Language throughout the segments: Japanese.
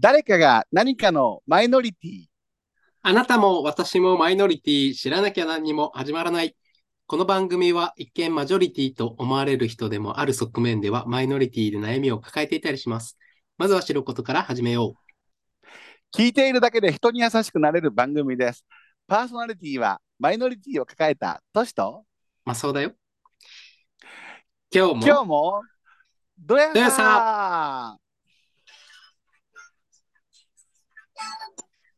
誰かが何かのマイノリティ。あなたも私もマイノリティ知らなきゃ何にも始まらない。この番組は一見マジョリティと思われる人でもある側面ではマイノリティで悩みを抱えていたりします。まずは知ることから始めよう。聞いているだけで人に優しくなれる番組です。パーソナリティはマイノリティを抱えたトシとまあそうだよ。今日も今日もどやどやさ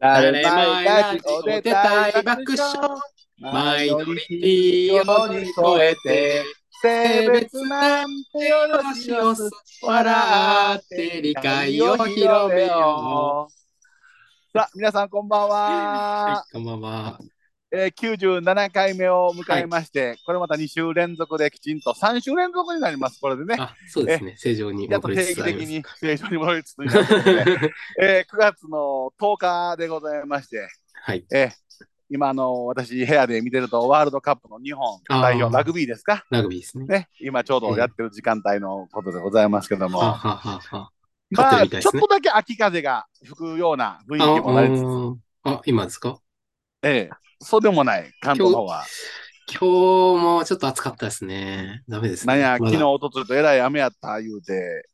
誰もいないお出たい爆笑マイノリティを乗り越えて性別なんてよろしよす笑って理解を広めよう。さあ皆さんこんばんは、はい、こんばんは。えー、97回目を迎えまして、これまた2週連続できちんと3週連続になりますこれでね。あ、そうですね。正常に戻り定期的つつあります。に正常に戻りつつになってますね。えー9月の10日でございまして、はい。えー今あの私部屋で見てるとワールドカップの日本代表ラグビーですか？ラグビーですね。ね今ちょうどやってる時間帯のことでございますけども、はあ、はあはあはまあちょっと。だけ秋風が吹くような雰囲気もなりつつ、ああ、今ですか？ええそうでもない関東の方は。今日もちょっと暑かったですね。ダメですね。なんや、昨日、おとついとえらい雨やった言うて、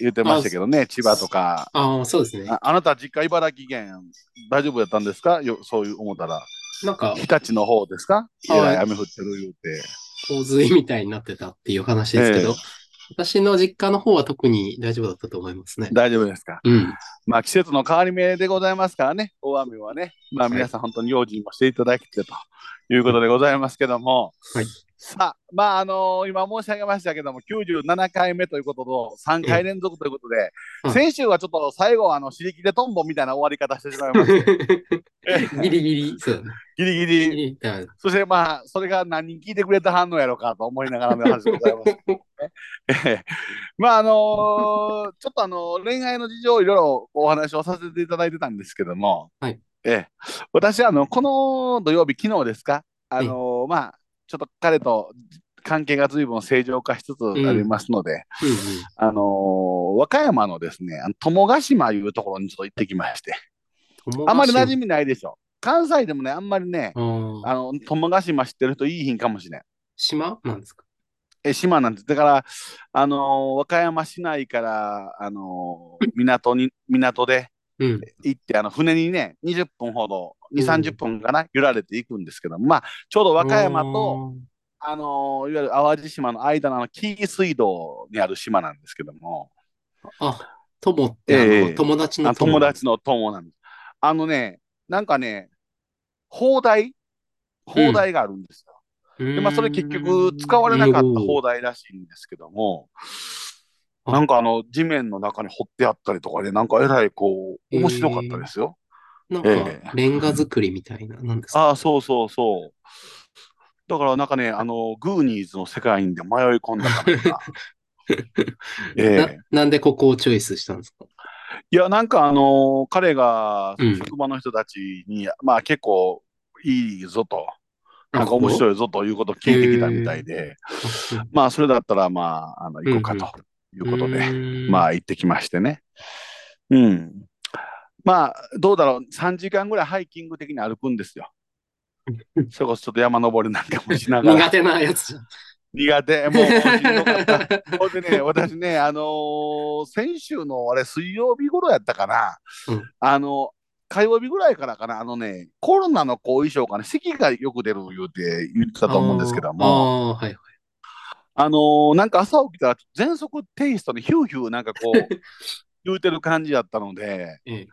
言うてましたけどね、千葉とか。ああ、そうですね。ああなた、実家、茨城県、大丈夫やったんですか？よそういう思ったら。なんか、日立の方ですか？えはいらい雨降ってる言うて。洪水みたいになってたっていう話ですけど、ええ私の実家の方は特に大丈夫だったと思いますね。大丈夫ですか？うん。まあ、季節の変わり目でございますからね、大雨はね。まあ、はい皆さん、本当に用心もしていただきてということでございますけども。はいさあ、まあ、あの今申し上げましたけども、97回目ということと、3回連続ということで、うん。先週はちょっと最後、あの、尻切れトンボみたいな終わり方してしまいまして、ギリギリ、そう。ギリギリ。そしてまあ、それが何人聞いてくれた反応やろうかと思いながらの話でございます。え えまあ、あのーちょっとあの、恋愛の事情をいろいろお話をさせていただいてたんですけども、はい。ええ、私、あの、この土曜日、昨日ですか、あのーまあ、ちょっと彼と関係が随分正常化しつつありますので、うんうん。あのー和歌山のですね、友ヶ島いうところにちょっと行ってきまして、あんまり馴染みないでしょ。関西でもね、あんまりね、あの友ヶ島知ってる人いいひんかもしれん。島？なんですか？え島なんです。だから、あのー和歌山市内から、あのー港に、港でうん。行って、あの船にね、20分ほど、2、うん。30分かな、揺られていくんですけど、まあ、ちょうど和歌山と、あのーいわゆる淡路島の間のあの紀伊水道にある島なんですけども、あ友って、ええ。友達あのの友友達の友なんです。あのね、なんかね、砲台？砲台があるんですよ。ででまあ、それ結局使われなかった砲台らしいんですけども、あなんかあの地面の中に掘ってあったりとかで、なんかえらいこう、面白かったですよ。なんかええ、レンガ作りみたいな、なんですか？ああ、そうそうそう。だからなんかね、あの、グーニーズの世界にで迷い込んだかな。ええ。ななんでここをチョイスしたんですか？いや、なんかあの彼がうん。職場の人たちに、まあ結構いいぞと、なんか面い。白いぞということを聞いてきたみたいで、まあそれだったらまあ、あの行こうかということで、でまあ行ってきましてね。うん。まあ、どうだろう、3時間ぐらいハイキング的に歩くんですよ。それこそちょっと山登りなんかもしながら。苦手なやつ。苦手、もう。ほんでね、私ね、あのー先週のあれ、水曜日頃やったかな、うんあの、火曜日ぐらいからかな、あのね、コロナの後遺症かね、咳がよく出る言うて言ってたと思うんですけども、はいはい。あのーなんか朝起きたら、喘息テイストにヒューヒューなんかこう、言うてる感じやったので、ええ。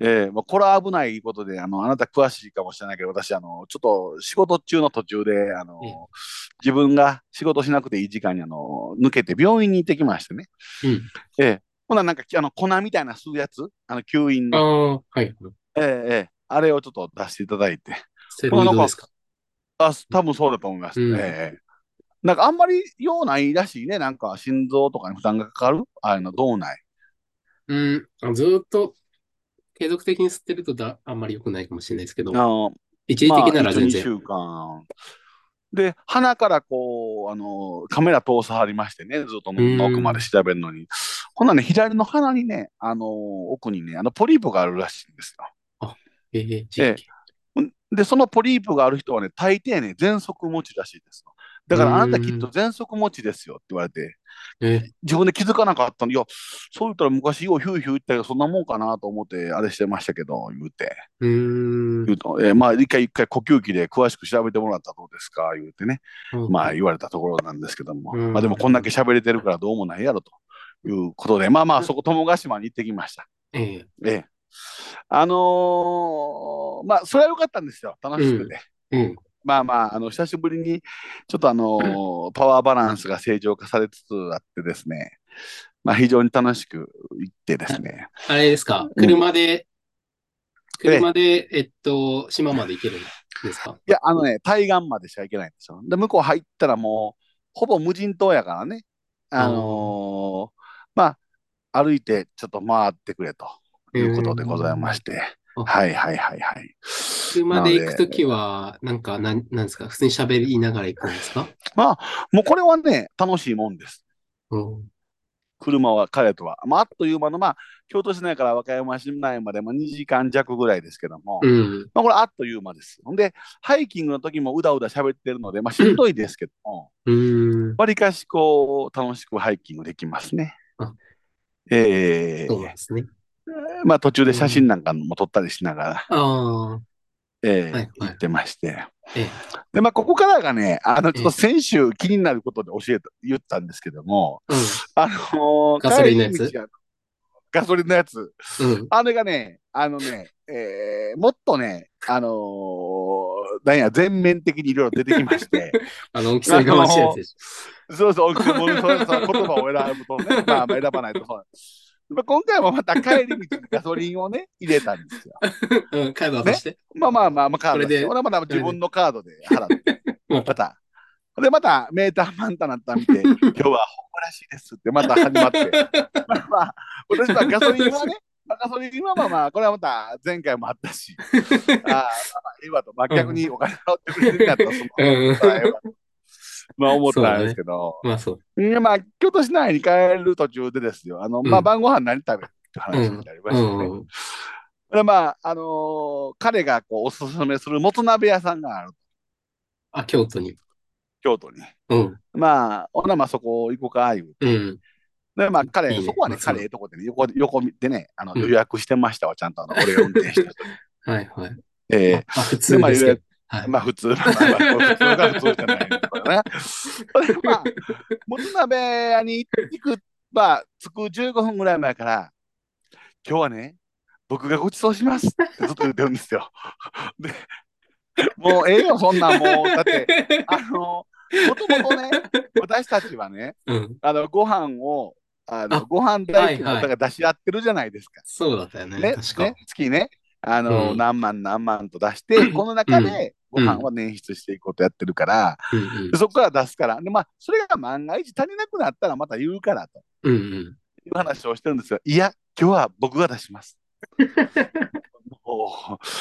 ええまあ、これは危ないことで、あの、あなた詳しいかもしれないけど、私、あの、ちょっと仕事中の途中で、あの、ええ。自分が仕事しなくていい時間に、あの、抜けて病院に行ってきましてね。うん。ええ。ほな、なんか、あの、粉みたいな吸うやつ、あの、吸引あの、あ、はい。ええええ。あれをちょっと出していただいて、ステロイドですかあ、多分そうだと思います。うん。ええなんか、あんまり用ないらしいね。なんか、心臓とかに負担がかかる？ああいうの、どうないうん。あずーっと継続的に吸ってるとだあんまり良くないかもしれないですけどあ、の、一時的ならまあ、1、2全然。週間。で、鼻からこう、あの、カメラ通さはりましてね、ずっと奥まで調べるのに。ほんならね、左の鼻にね、あのー奥にね、あの、ポリープがあるらしいんですよ。えー、地ええ域。ほんで、そのポリープがある人はね、大抵ね、喘息持ちらしいですよ。だから、あなたきっと喘息持ちですよって言われて、え？自分で気づかなかったの。いや、そう言ったら昔ようヒューヒュー言ったけど、そんなもんかなと思って、あれしてましたけど、言うて。う。言うと、えーまあ、一回一回呼吸器で詳しく調べてもらったらどうですか？言うてね。まあ、言われたところなんですけども。うんまあ、でもこんだけ喋れてるからどうもないやろということで、まあまあ、そこ、友ヶ島に行ってきました。ええええ。あのーまあ、それは良かったんですよ。楽しくて。うん。まあまあ、あの、久しぶりに、ちょっとあのーパワーバランスが正常化されつつあってですね、まあ非常に楽しく行ってですね、あれですか？うん。車で、車で、えっと、島まで行けるんですか？いや、あのね、対岸までしか行けないんですよ。で、向こう入ったらもう、ほぼ無人島やからね、あのーまあ、歩いてちょっと回ってくれということでございまして、うんはいはいはいはい。車で行くときは、なんか、なん、なんですか？普通に喋りながら行くんですか？まあ、もうこれはね、楽しいもんです。うん。車は彼とは。まあ、あっという間の、まあ、京都市内から和歌山市内までも2時間弱ぐらいですけども、うん。まあ、これあっという間です。ほんで、ハイキングの時もうだうだ喋ってるので、まあ、しんどいですけども、うーん。わりかしこう、楽しくハイキングできますねあ。ええそうですね。まあ途中で写真なんかも撮ったりしながら、ああ。ええはいはい行ってまして。ええ。で、まあここからがね、あの、ちょっと先週気になることで教えた、言ったんですけども、うあのーガソリンのやつ？ガソリンのやつ。ん。うん。あれがね、あのね、えーもっとね、あのーなんや、全面的にいろいろ出てきまして、あの、大きさがましいやつでしそうそう、もうそうそう言葉を選ぶとね、まあ、まあ選ばないとそう。まあ、今回もまた帰り道にガソリンをね、入れたんですよ。ょ。うん、カード渡して。まあまあまあ、まあ、カードこれでで。俺はまだ自分のカードで払って、うんまた。で、またメーターマンタなった見て、今日はほんまらしいですってまた始まって。まあまあ、私はガソリンはね、まあガソリンはまあまあ、これはまた前回もあったし、ああまあ、ええわと、まあ逆にお金払ってくれるんだったら、その、うんまあええわとまあ思ったんですけど、まあそう。いやまあ、京都市内に帰る途中でですよ、あの、まあうん晩ご飯何食べるって話になりましたね。うん。でまあ、あのー彼がこうおすすめするもつ鍋屋さんがある、あ、京都に。京都に。うん。まあ、ほなまあそこ行こうか、言うて。うん。で、まあ彼、いいねそこはね、彼ええとこでね、横で、横見てね、あのうん予約してましたわ、ちゃんとあの、俺が運転して。はいはい。えまあ普通ですけど。はい。えまあ普通、まあまあ普通が普通じゃないからね。それでまあ、もつ鍋屋に行く、まあ、着く15分ぐらい前から、今日はね、僕がご馳走しますってずっと言ってるんですよ。で、もうええよ、そんなんもう。だって、あの、もともとね、私たちはね、うん。あの、ご飯を、あのあご飯代金をはいはいお互い出し合ってるじゃないですか。そうだったよね。ね、ね。月ね、あの、うん何万何万と出して、この中でごうん。飯は捻出していこうとやってるから、うんでそこから出すから、でまあ、それが万が一足りなくなったらまた言うからと。うん。うん。いう話をしてるんですよ。いや、今日は僕が出します。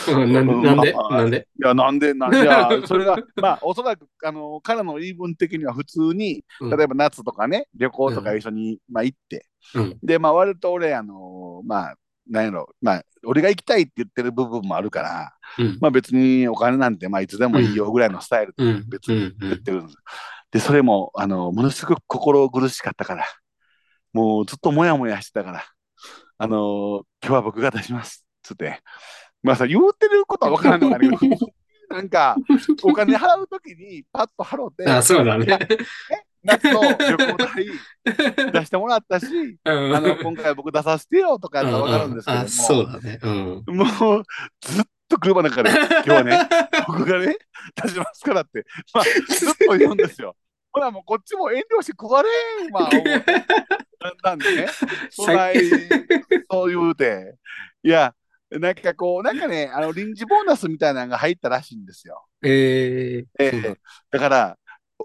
なんでまあなんで？いや、なんで、なんで、それが、まあ、おそらく、あの、彼の言い分的には普通に、うん。例えば夏とかね、旅行とか一緒に、まあ、行って、うん。で、まあ、割と俺、あの、まあ、なんやろ、まあ、俺が行きたいって言ってる部分もあるから、うん。まあ別にお金なんて、まあいつでもいいよぐらいのスタイルでうん。別に言ってるんです。で、それも、あの、ものすごく心苦しかったから、もうずっともやもやしてたから、あの、今日は僕が出します。つって。まあさ、言うてることは分からんのかね。なんか、お金払うときにパッと払って、あ、そうだね。夏の旅行代出してもらったし、うんあの、今回僕出させてよとかやったら分かるんですけども、あ、そうだね。うん。もう、ずっと車の中で、今日はね、僕がね、出しますからって、まあ、ずっと言うんですよ。ほら、もうこっちも遠慮して食われんわ、思って。なんでね、そない、そう言うて。いや、なんかこう、なんかね、あの臨時ボーナスみたいなのが入ったらしいんですよ。えええそうだえだから、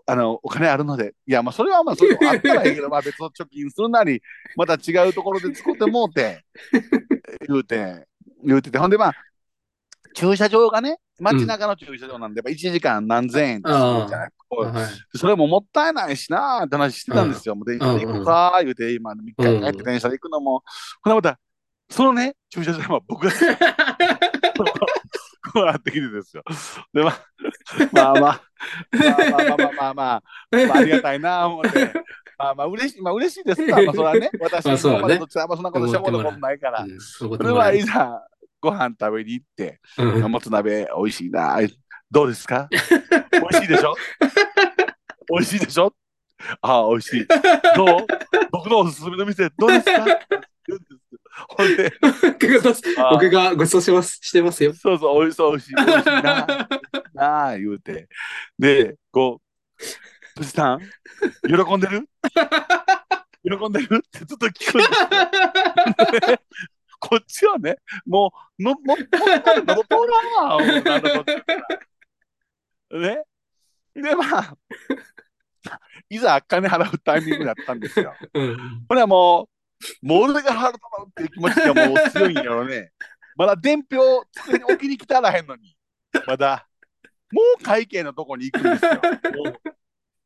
あの、お金あるので、いや、まあ、それはまあ、そあったらいいけど、まあ、別の貯金するなり、また違うところで使ってもうて、言うて、言うてて、ほんで、まあ、駐車場がね、街中の駐車場なんで、やっぱ1時間何千円ってするじゃない。それももったいないしなーって話してたんですよ。もう電車で行こうかー言うて、今、3日帰って電車で行くのも。ほなまた、そのね、駐車場は僕が こうなってきてですよ。で、まあ、まあまあ、まあまあまあまありがたいな、思って。まあまあ、嬉しい、まあ嬉しいですわ。まあ、それはね、私まあそねどちらもそんなことしたこともないから。うんそういうこそれはいざ、ご飯食べに行って、うんもつ鍋美味しいな。どうですか？美味しいでしょ？美味しいでしょ？ああ、美味しい。どう？僕のおすすめの店、どうですか？ほんで、あ僕がご馳走します、してますよ。そうそう、美味しそう、美味しい、美味しいな。なあ、言うて。で、こう、トシさん、喜んでる？喜んでる？って ずっと聞くんですよ。こっちはね、もう、の、も、も、喉通らんわ、ね。で、まあ、いざ金払うタイミングだったんですよ。うんこれはもう、もう俺が払うと思うっていう気持ちがもう強いんやろね。まだ伝票机に置きに来たらへんのに、まだ、もう会計のとこに行くんですよ。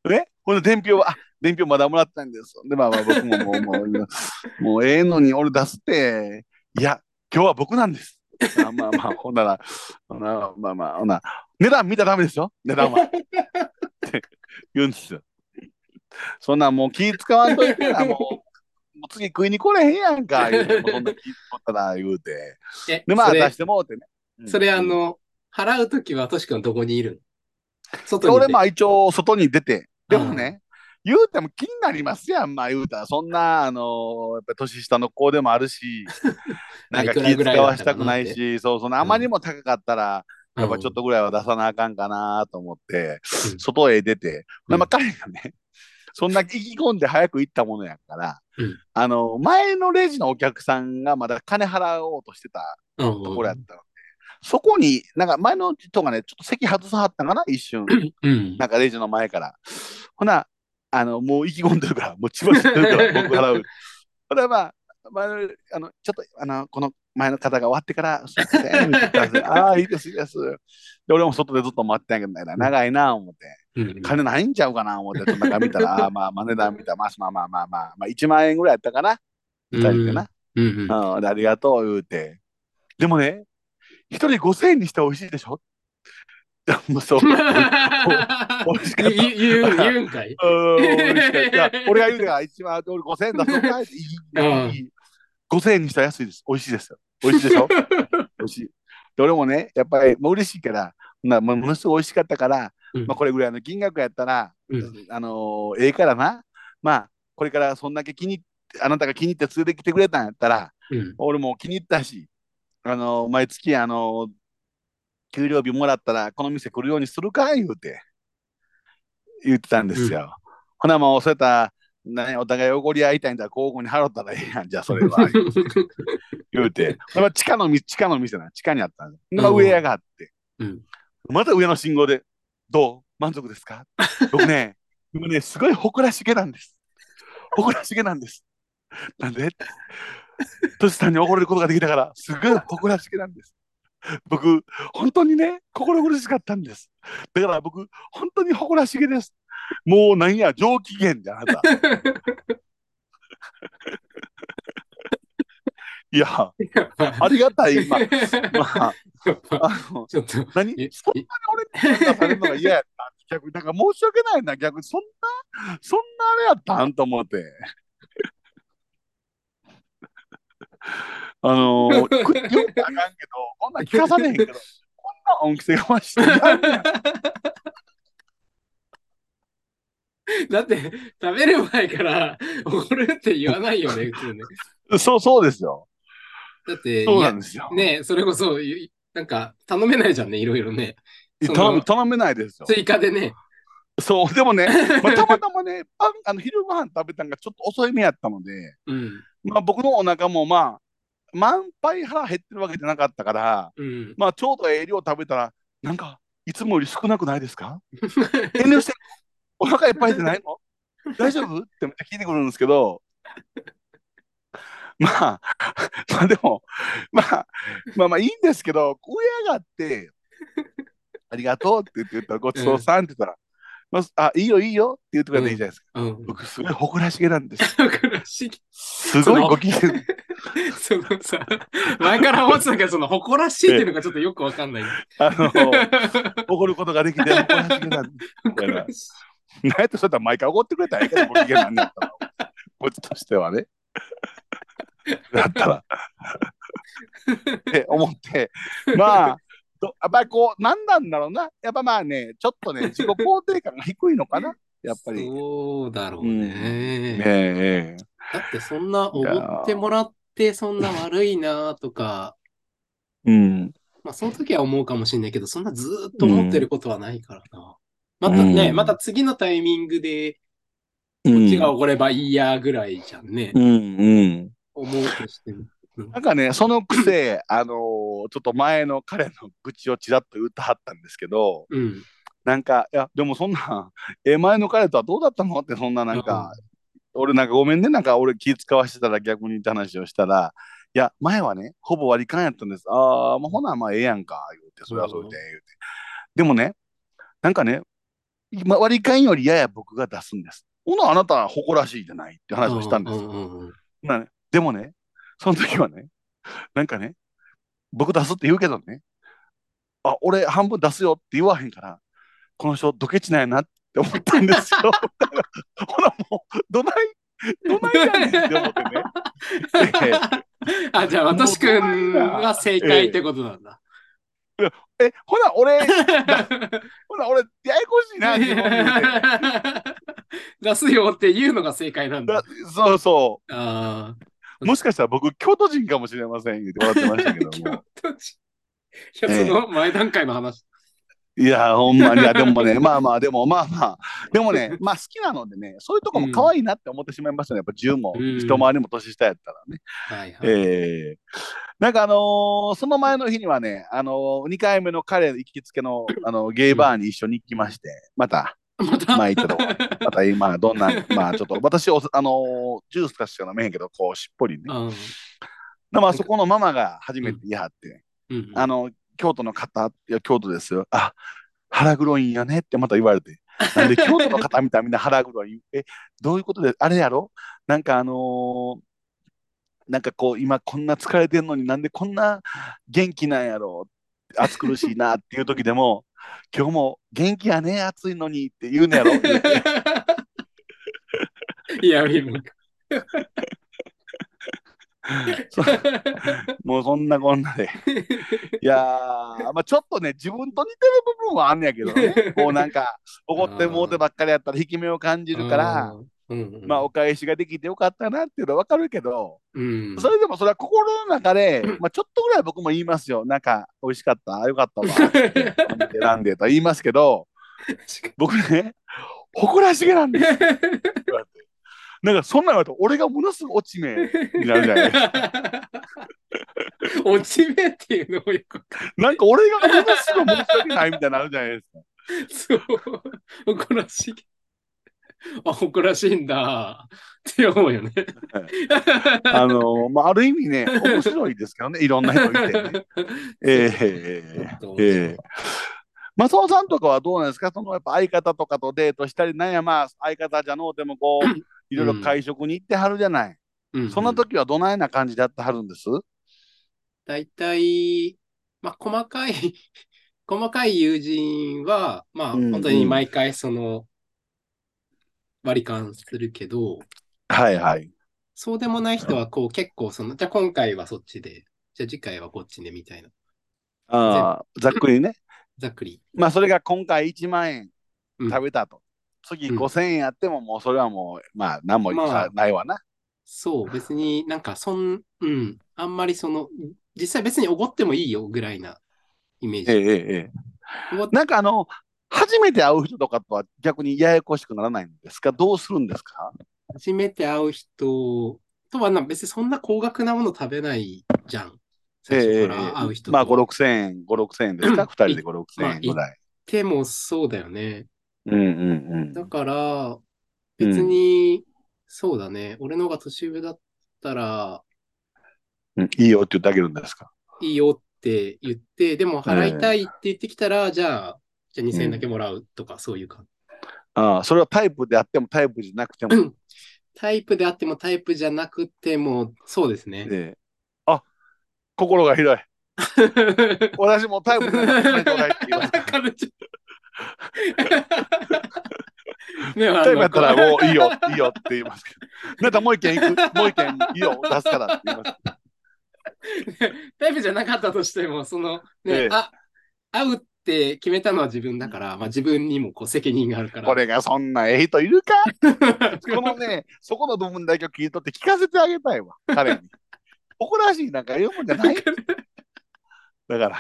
ね、この伝票は、あ伝票まだもらったんです。で、まあまあ僕ももう、もう、もうええのに俺出すって、いや、今日は僕なんです。あまあまあ、ほんなら、ほんならまあまあ、ほんなら値段見たらダメですよ、値段は。って言うんですよ。そんなんもう気使わんといてな、も次食いに来れへんやんか、言うて、そんな気使ったら言うて。えで、まあ出してもうてね。うんそれあ、の、払うときはトシ君どこにいるの？外に俺まあ一応外に出て、でもね、言うても気になりますやん、まあ言うたら、そんな、あのーやっぱ年下の子でもあるし、なんか気使わしたくないし、そうそう、あまりにも高かったら、やっぱちょっとぐらいは出さなあかんかなと思って、うん。外へ出て、うんまあ彼がね、そんな意気込んで早く行ったものやから、うんあの、前のレジのお客さんがまだ金払おうとしてたうんところやったので、そこに、なんか前の人がね、ちょっと席外さはったんかな、一瞬。うん。なんかレジの前から。ほな、あの、もう意気込んでるから、もう千葉してるから、僕払う。ほな、まあ、まあ、あの、ちょっと、あの、この前の方が終わってから、すいません、って言ったんですよ ああ、いいです、いいです。で、俺も外でずっと待ってんやけど、長いな、思って。うん金ないんちゃうかな、思って、ちょっと中見たら、ああ、まあ、まあ、値段見たら、まあ、まあまあまあまあ、まあ、1万円ぐらいやったかな、二人でな。うんうん。うん、でありがとう、言うて。でもね、一人5000円にして美味しいでしょ？もうそう。美味しかった言う言うんかい？うん美味しかった俺が言うてから一番俺5000円出そんいいい5000円にしたら安いです。美味しいですよ。美味しいでしょ？美味しい。で俺もね、やっぱりもう嬉しいから、なものすごい美味しかったから、うんまあ、これぐらいの金額やったら、うんあのーええからな、まあ、これからそんだけ気にあなたが気に入って連れてきてくれたんやったら、うん俺も気に入ったし、あのー毎月、あのー給料日もらったら、この店来るようにするか言うて、言ってたんですよ。ほなもう、そうやったら、ね、お互いおごり合いたいんだら交互に払ったらええやん、じゃあそれは。言うて、まあ地下のみ地下の店な、地下にあったんです。まあ、上屋があって、うんまた上の信号で、どう？満足ですか？僕ね、今ね、すごい誇らしげなんです。誇らしげなんです。なんで？トシさんに怒られることができたから、すごい誇らしげなんです。僕、本当にね、心苦しかったんです。だから僕、本当に誇らしげです。もうなんや、上機嫌じゃん、あなた。いや、ありがたい。まあ、まあ、あの、ちょっと、え何そんなに俺に出されるのが嫌やった？逆に、なんか申し訳ないな、逆に、そんな、そんなあれやったん？と思って。あのー、よってあかんけど、こんなん聞かされへんけど、こんな恩着せがまして だって、食べる前から、怒るって言わないよね、普通ね。そう、そうですよ。だって、そうなんですよ。ねそれこそ、いなんか、頼めないじゃんね、いろいろね。頼む頼めないですよ。追加でね。そう、でもね、まあ、たまたまね、パンあの昼ご飯食べたのがちょっと遅い目やったので、うん。まあ、僕のお腹もまあ、満杯腹減ってるわけじゃなかったから、うん。まあ、ちょうどええ量食べたら、なんか、いつもより少なくないですか？遠慮して、お腹いっぱいじゃないの？大丈夫？ってめっちゃ聞いてくるんですけど、まあ、まあでも、まあ、まあまあいいんですけど、上上がって、ありがとうって言って言ったら、ごちそうさんって言ったら、まあ、あ、いいよいいよって言ってくれたらいいじゃないですか。うん。僕、すごい誇らしげなんです。だからしすごいご機嫌。そのさ、前から思ってたけど、その誇らしいっていうのがちょっとよくわかんない。あの、怒ることができて誇らしげなんです。なんやってそうやったら毎回怒ってくれたらいいけど、ご機嫌なんだったら。こっちとしてはね。だったら。って思って、まあ、どやっぱりこう、なんなんだろうな。やっぱまあね、ちょっとね、自己肯定感が低いのかな。やっぱり。ねそうだろううんね。えええだってそんなおごってもらってそんな悪いなとか、えうん。まあその時は思うかもしれないけど、そんなずーっと思ってることはないからな。またね、うんまた次のタイミングでここっちがおごればいいやぐらいじゃんね。うんうん。思うとしても。なんかね、そのくせ、あのーちょっと前の彼の愚痴をちらっと言ってはったんですけど、うん。なんか、いや、でもそんな、え、前の彼とはどうだったのって、そんななんか、俺なんかごめんね、なんか俺気使わしてたら逆にって話をしたら、いや、前はね、ほぼ割り勘やったんです。ああ、もうほな、まあええやんか、言うて、それはそれで、言うて。でもね、なんかね、今割り勘よりやや僕が出すんです。ほな、あなたは誇らしいじゃないって話をしたんですよ。うんうんうんなね、でもね、その時はね、なんかね、僕出すって言うけどね、あ、俺半分出すよって言わへんから、この人ドケチなんやなって思ったんですよ。ほらもう、どない、どないやねんって思ってね。あ、じゃあ、私くんは正解ってことなんだ。え、ほな、俺、ほな、俺、ややこしいな って思って出すよっていうのが正解なんだだ。そうそあう。もしかしたら僕、京都人かもしれません言って笑ってましたけどあ。も。いや、その前段階の話。いや、ほんまに、いや、でもね、まあまあ、でもまあまあ、でもね、まあ好きなのでね、そういうとこも可愛いなって思ってしまいましたね。やっぱ10も、うん。一回りも年下やったらね。はいはい。ええ。なんかあのーその前の日にはね、あのー、2回目の彼行きつけの、あのゲイバーに一緒に行きまして、また、また、まあ行ったとこ、また今、どんな、まあちょっと、私お、あのージュースかしか飲めへんけど、こう、しっぽりね。うまあそこのママが初めて言いはって、うん。あの、京都の方、いや、京都ですよ。あ、腹黒いんやねってまた言われて。なんで 京都の方みたいなみんな腹黒い。え、どういうことで、あれやろ？なんかあのーなんかこう、今こんな疲れてんのになんでこんな元気なんやろ？暑苦しいなっていう時でも、今日も元気やね、暑いのにって言うのやろ？いや、もうそんなこんなで。いやー、まあ、ちょっとね、自分と似てる部分はあんねやけどね。こうなんか、怒ってもうてばっかりやったら引き目を感じるから、うん、うんまあお返しができてよかったなっていうのはわかるけど、うん、それでもそれは心の中で、まあちょっとぐらい僕も言いますよ。なんか、美味しかった、よかったわ。選んでと言いますけど、僕ね、誇らしげなんですなんかそんなん言俺がものすごい落ち目になるじゃないですか。落ち目っていうのをよくなんか俺がものすごい申し訳ないみたいになるじゃないですか。るそう。誇らしい。あ、誇らしいんだ。って思うよね。あのまあ、ある意味ね、面白いですけどね、いろんな人いてね。ええええマサオさんとかはどうなんですか？そのやっぱ相方とかとデートしたり、なんやまあ相方じゃのうてもこう、いろいろ会食に行ってはるじゃない。うんそんな時はどないな感じでやってはるんです？大体、まあ、細かい、細かい友人は、まあ、うんうん本当に毎回その、割り勘するけど、はいはい。そうでもない人は、こう、結構その、じゃあ今回はそっちで、じゃあ次回はこっちでみたいな、ああ、ざっくりね。ざっくり。まあそれが今回1万円うん食べたと。次うん5000円やってももうそれはもう、まあ何もまあないわな。そう、別になんか、そん、うん、あんまりその、実際別におごってもいいよぐらいなイメージ。ええええ。なんかあの、初めて会う人とかとは逆にややこしくならないんですか？どうするんですか？初めて会う人とはな、別にそんな高額なもの食べないじゃん。最初から会う人とまあ5、6000円、5、6000円ですか？うん ?2 人で5、6000円ぐらい。でもそうだよね。うんうんうん。だから、別に、そうだね。俺の方が年上だったら、うんいいよって言ってあげるんですか？いいよって言って、でも払いたいって言ってきたら、じゃあ、じゃあ2000円だけもらうとか、そういうか。ああ、それはタイプであってもタイプじゃなくても。タイプであってもタイプじゃなくても、そうですね。ええあ、心が広い。私もタイプじゃなくて金ちょうだいって言い。ねタイプやったらもういいよ、いいよって言いますけど。なんかもう一件行く、もう一件いいよ、出すからって言います。タイプじゃなかったとしても、その、ね、ええあ、会うって決めたのは自分だから、まあ自分にもこう責任があるから。これがそんなええ人いるか？このね、そこの部分だけを聞いとって聞かせてあげたいわ、彼に。誇らしいなんか言うもんじゃない。だから、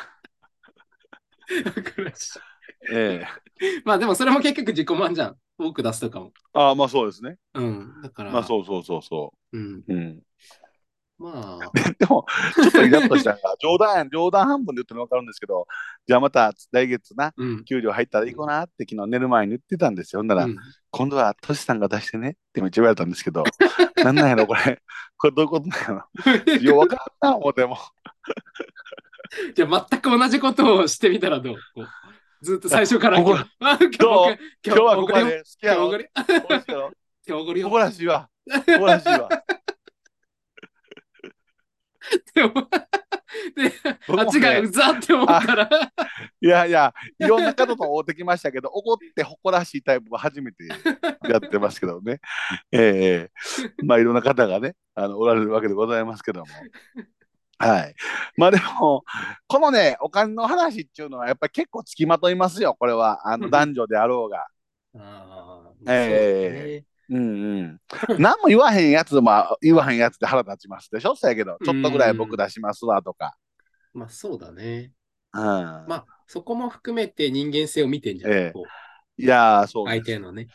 ええ まあでもそれも結局自己満じゃん。多く出すとかも。ああ、まあそうですね。うん。だから、まあそうそうそうそうん。う。うん。まあ、でも、ちょっとイラッとしたのが、冗談、冗談半分で言ってるの分かるんですけど、じゃあまた来月な、うん。給料入ったら行こうなって昨日寝る前に言ってたんですよ。ほんなら、うん今度はトシさんが出してねってめっちゃ言われたんですけど、なんなんやろ、これ。これどういうことなんやろ。よう分かんな、思っても。じゃあ全く同じことをしてみたらどうずっと最初からここ今日あ 今日はここま今で好きやろ？今日おごりよ。誇らしいわ。誇らしいわ。でもあっちがうざって思ったら、いやいや、いろんな方と会うてきましたけど、怒って誇らしいタイプは初めてやってますけどね。ええまあいろんな方がね、あのおられるわけでございますけども。はい。まあでも、このね、お金の話っていうのはやっぱり結構つきまといますよ、これは。あの男女であろうが。あーえうんうん。何も言わへんやつも言わへんやつで腹立ちますでしょ？そうやけど、ちょっとぐらい僕出しますわとか。まあそうだね。うん。まあそこも含めて人間性を見てんじゃない、ええこういやー、そう相手のね。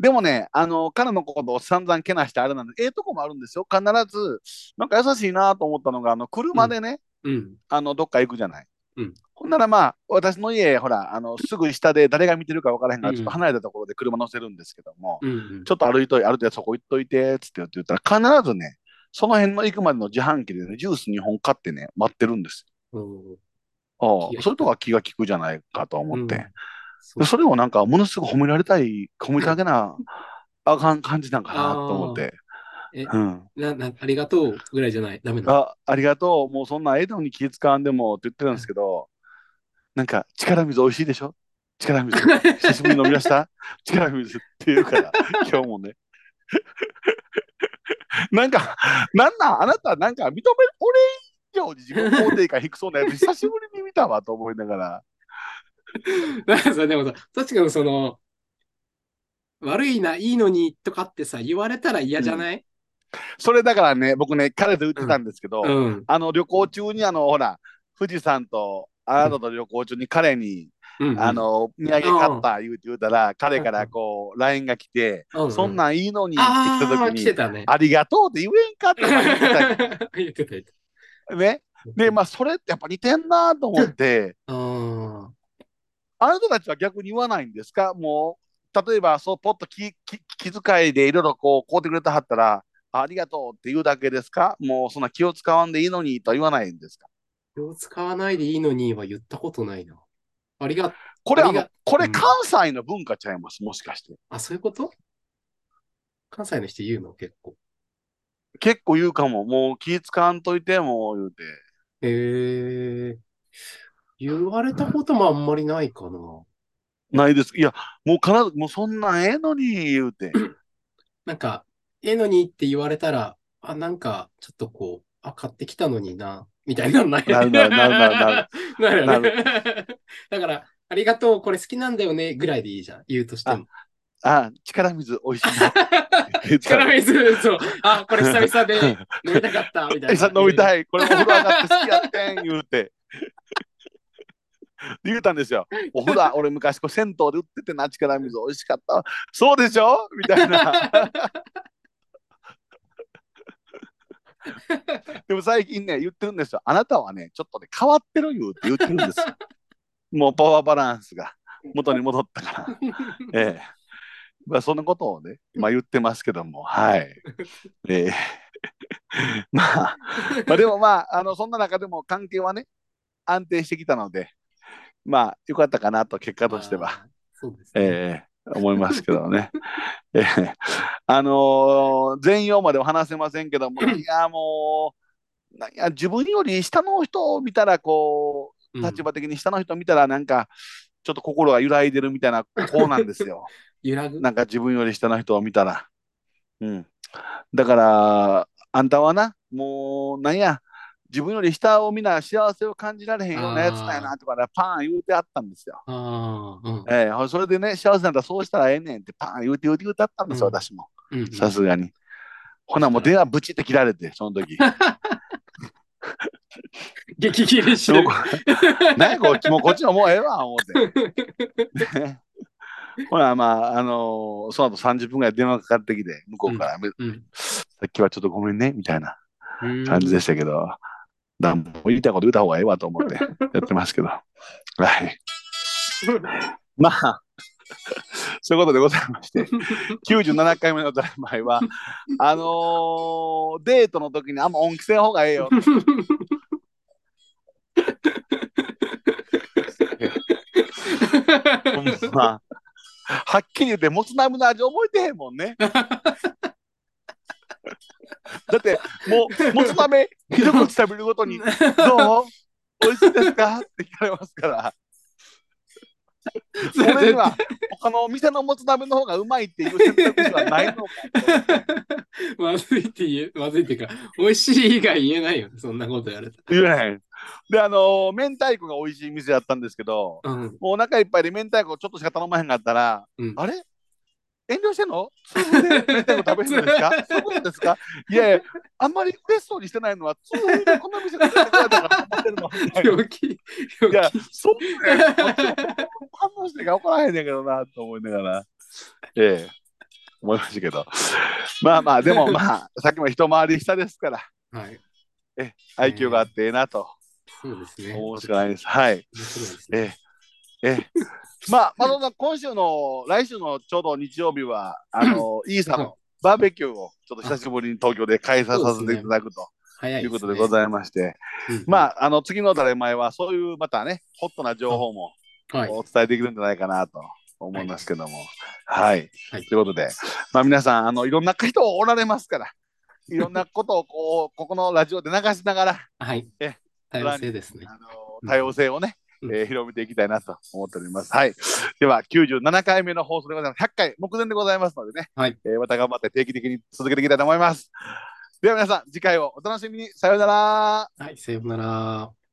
でもね、あの、彼のことを散々けなしてあれなんで、ええとこもあるんですよ。必ず、なんか優しいなと思ったのが、あの、車でね、うん。あの、どっか行くじゃない。うんほんならまあ、私の家、ほら、あの、すぐ下で誰が見てるか分からへんから、うんちょっと離れたところで車乗せるんですけども、うんうんちょっと歩いとい、歩いてそこ行っといて、つって言ったら、必ずね、その辺の行くまでの自販機でね、ジュース2本買ってね、待ってるんですうんよ。ああそれとか気が利くじゃないかと思って。それをなんか、ものすごく褒められたい、褒めてあげなあかん感じなんかなと思って。えうん。ななありがとうぐらいじゃない？ダメなの？あ、ありがとう。もうそんなええのに気使わんでもって言ってるんですけど、なんか、力水美味しいでしょ？力水。久しぶりに飲みました？力水って言うから、今日もね。なんか、なんなん？あなたなんか認める、俺以上に自分肯定感低そうなやつ久しぶりに見たわと思いながら。だからさ、でもさ、確かにその、悪いな、いいのにとかってさ、言われたら嫌じゃない？それだからね、僕ね、彼と言ってたんですけど、うん。あの旅行中にあの、ほら、富士山とあなたと旅行中に彼に、うん。あ、の、土産買った言うて言うたら、彼からこう、LINE が来て、ううそんなんいいのにってああ、来た時に、来てたね。ありがとうって言えんかって言ってた ね。た。で、まあ、それってやっぱ似てんなと思って、ああなたたちは逆に言わないんですか？もう、例えば、そう、ポッと気気気遣いでいろいろこう、買うてくれたはったら、あありがとうって言うだけですか？もう、そんな気を使わんでいいのにとは言わないんですか？気を使わないでいいのには言ったことないな。ありが、これ、あのこれ関西の文化ちゃいます、もしかして。あ、そういうこと？関西の人言うの？結構。結構言うかも。もう気使わんといて、もう言うて。へえ。言われたこともあんまりないかな。ないです。いや、もう必ず、もうそんなんええのに言うて。なんか、ええのにって言われたら、あ、なんか、ちょっとこう、あ、買ってきたのにな、みたいなのない。なるなるなるなる。だから、ありがとう、これ好きなんだよね、ぐらいでいいじゃん。言うとしても。あ、力水美味しい 力ら水、そう。あ、これ久々で飲みたかった、みたいな。餌飲みたい。い。これお風呂上がって好きやってん、言うて。言うたんですよ。お風呂、俺昔こう銭湯で売っててな、力水美味しかったわ。そうでしょ？みたいな。でも最近ね、言ってるんですよ。あなたはね、ちょっとね、変わってる言うて言ってるんですよ。もうパワーバランスが元に戻ったから。ええ。まあ、そんなことをね、まあ言ってますけども、はい。ええ。まあ、まあでもまあ、あの、そんな中でも関係はね、安定してきたので、まあ、よかったかなと、結果としては。そうですね。ええ思いますけどね。ええあのー全容までは話せませんけども、いや、もう、なんや自分より下の人を見たら、こう、うん立場的に下の人を見たら、なんか、ちょっと心が揺らいでるみたいな、こうなんですよ。揺らぐ。なんか自分より下の人を見たら。うん。だから、あんたはな、もう、なんや、自分より下を見な幸せを感じられへんようなやつだよな、とかね、パーン言うてあったんですよ。うん。ええそれでね、幸せなんだそうしたらええねんってパーン言うて言うて言うてあったんですよ、うん私も。うんさすがに。ほな、もう電話ブチって切られて、その時。激切れしてる。何やこっち、もうこっちのもうええわ、思って。ね ほら、まあ、あのーその後30分ぐらい電話かかってきて、向こうから、うん。さっきはちょっとごめんね、みたいなうん感じでしたけど、だもう言いたいこと言った方がええわと思って やってますけど。はい。まあ、そういうことでございまして、97回目のドラマイは、あのーデートの時にあんま恩着せん方がええよ。まはっきり言って、もつ鍋の味覚えてへんもんね。だって、もう、もつ鍋、一口食べるごとに、どう？美味しいですか？って聞かれますから。俺には、他のお店のもつ鍋の方がうまいっていう選択肢はないのか。まずいって言え、まずいっていうか、美味しい以外言えないよね、そんなことやると。言えない。で、あのー明太子が美味しい店やったんですけど、うん。もうお腹いっぱいで明太子ちょっとしか頼まへんかったら、うんあれ？遠慮してんの？痛風で明太子食べへんのですか？そういうことですか？いやいや、あんまり嬉しそうにしてないのは、痛風でこの店が出てくれたから思ってるのみたいな。病気、いや病気。、そうね。反応してか分からへんねんけどな、と思いながら。ええ、思いましたけど。まあまあ、でもまあ、さっきも一回り下ですから、はい。愛嬌があってええなとそうですね。思うしかないです。はい。面白いですね。ええ、ええ。まあ、まあ、そんな今週の、来週のちょうど日曜日は、あの、イーサのバーベキューをちょっと久しぶりに東京で開催させていただくと 早いいうことでございまして、まあ、あ、あの、次の誰前は、そういうまたね、ホットな情報もはい。お伝えできるんじゃないかなと思いますけども。はい。はいということで、まあ皆さん、あの、いろんな人おられますから、いろんなことをこう、ここのラジオで流しながら、はいえ。多様性ですね。あの多様性をね、うんえー広めていきたいなと思っております。はい。では、97回目の放送でございます。100回目前でございますのでね、はいえーまた頑張って定期的に続けていきたいと思います。では皆さん、次回をお楽しみに。さようなら。はい、さようなら。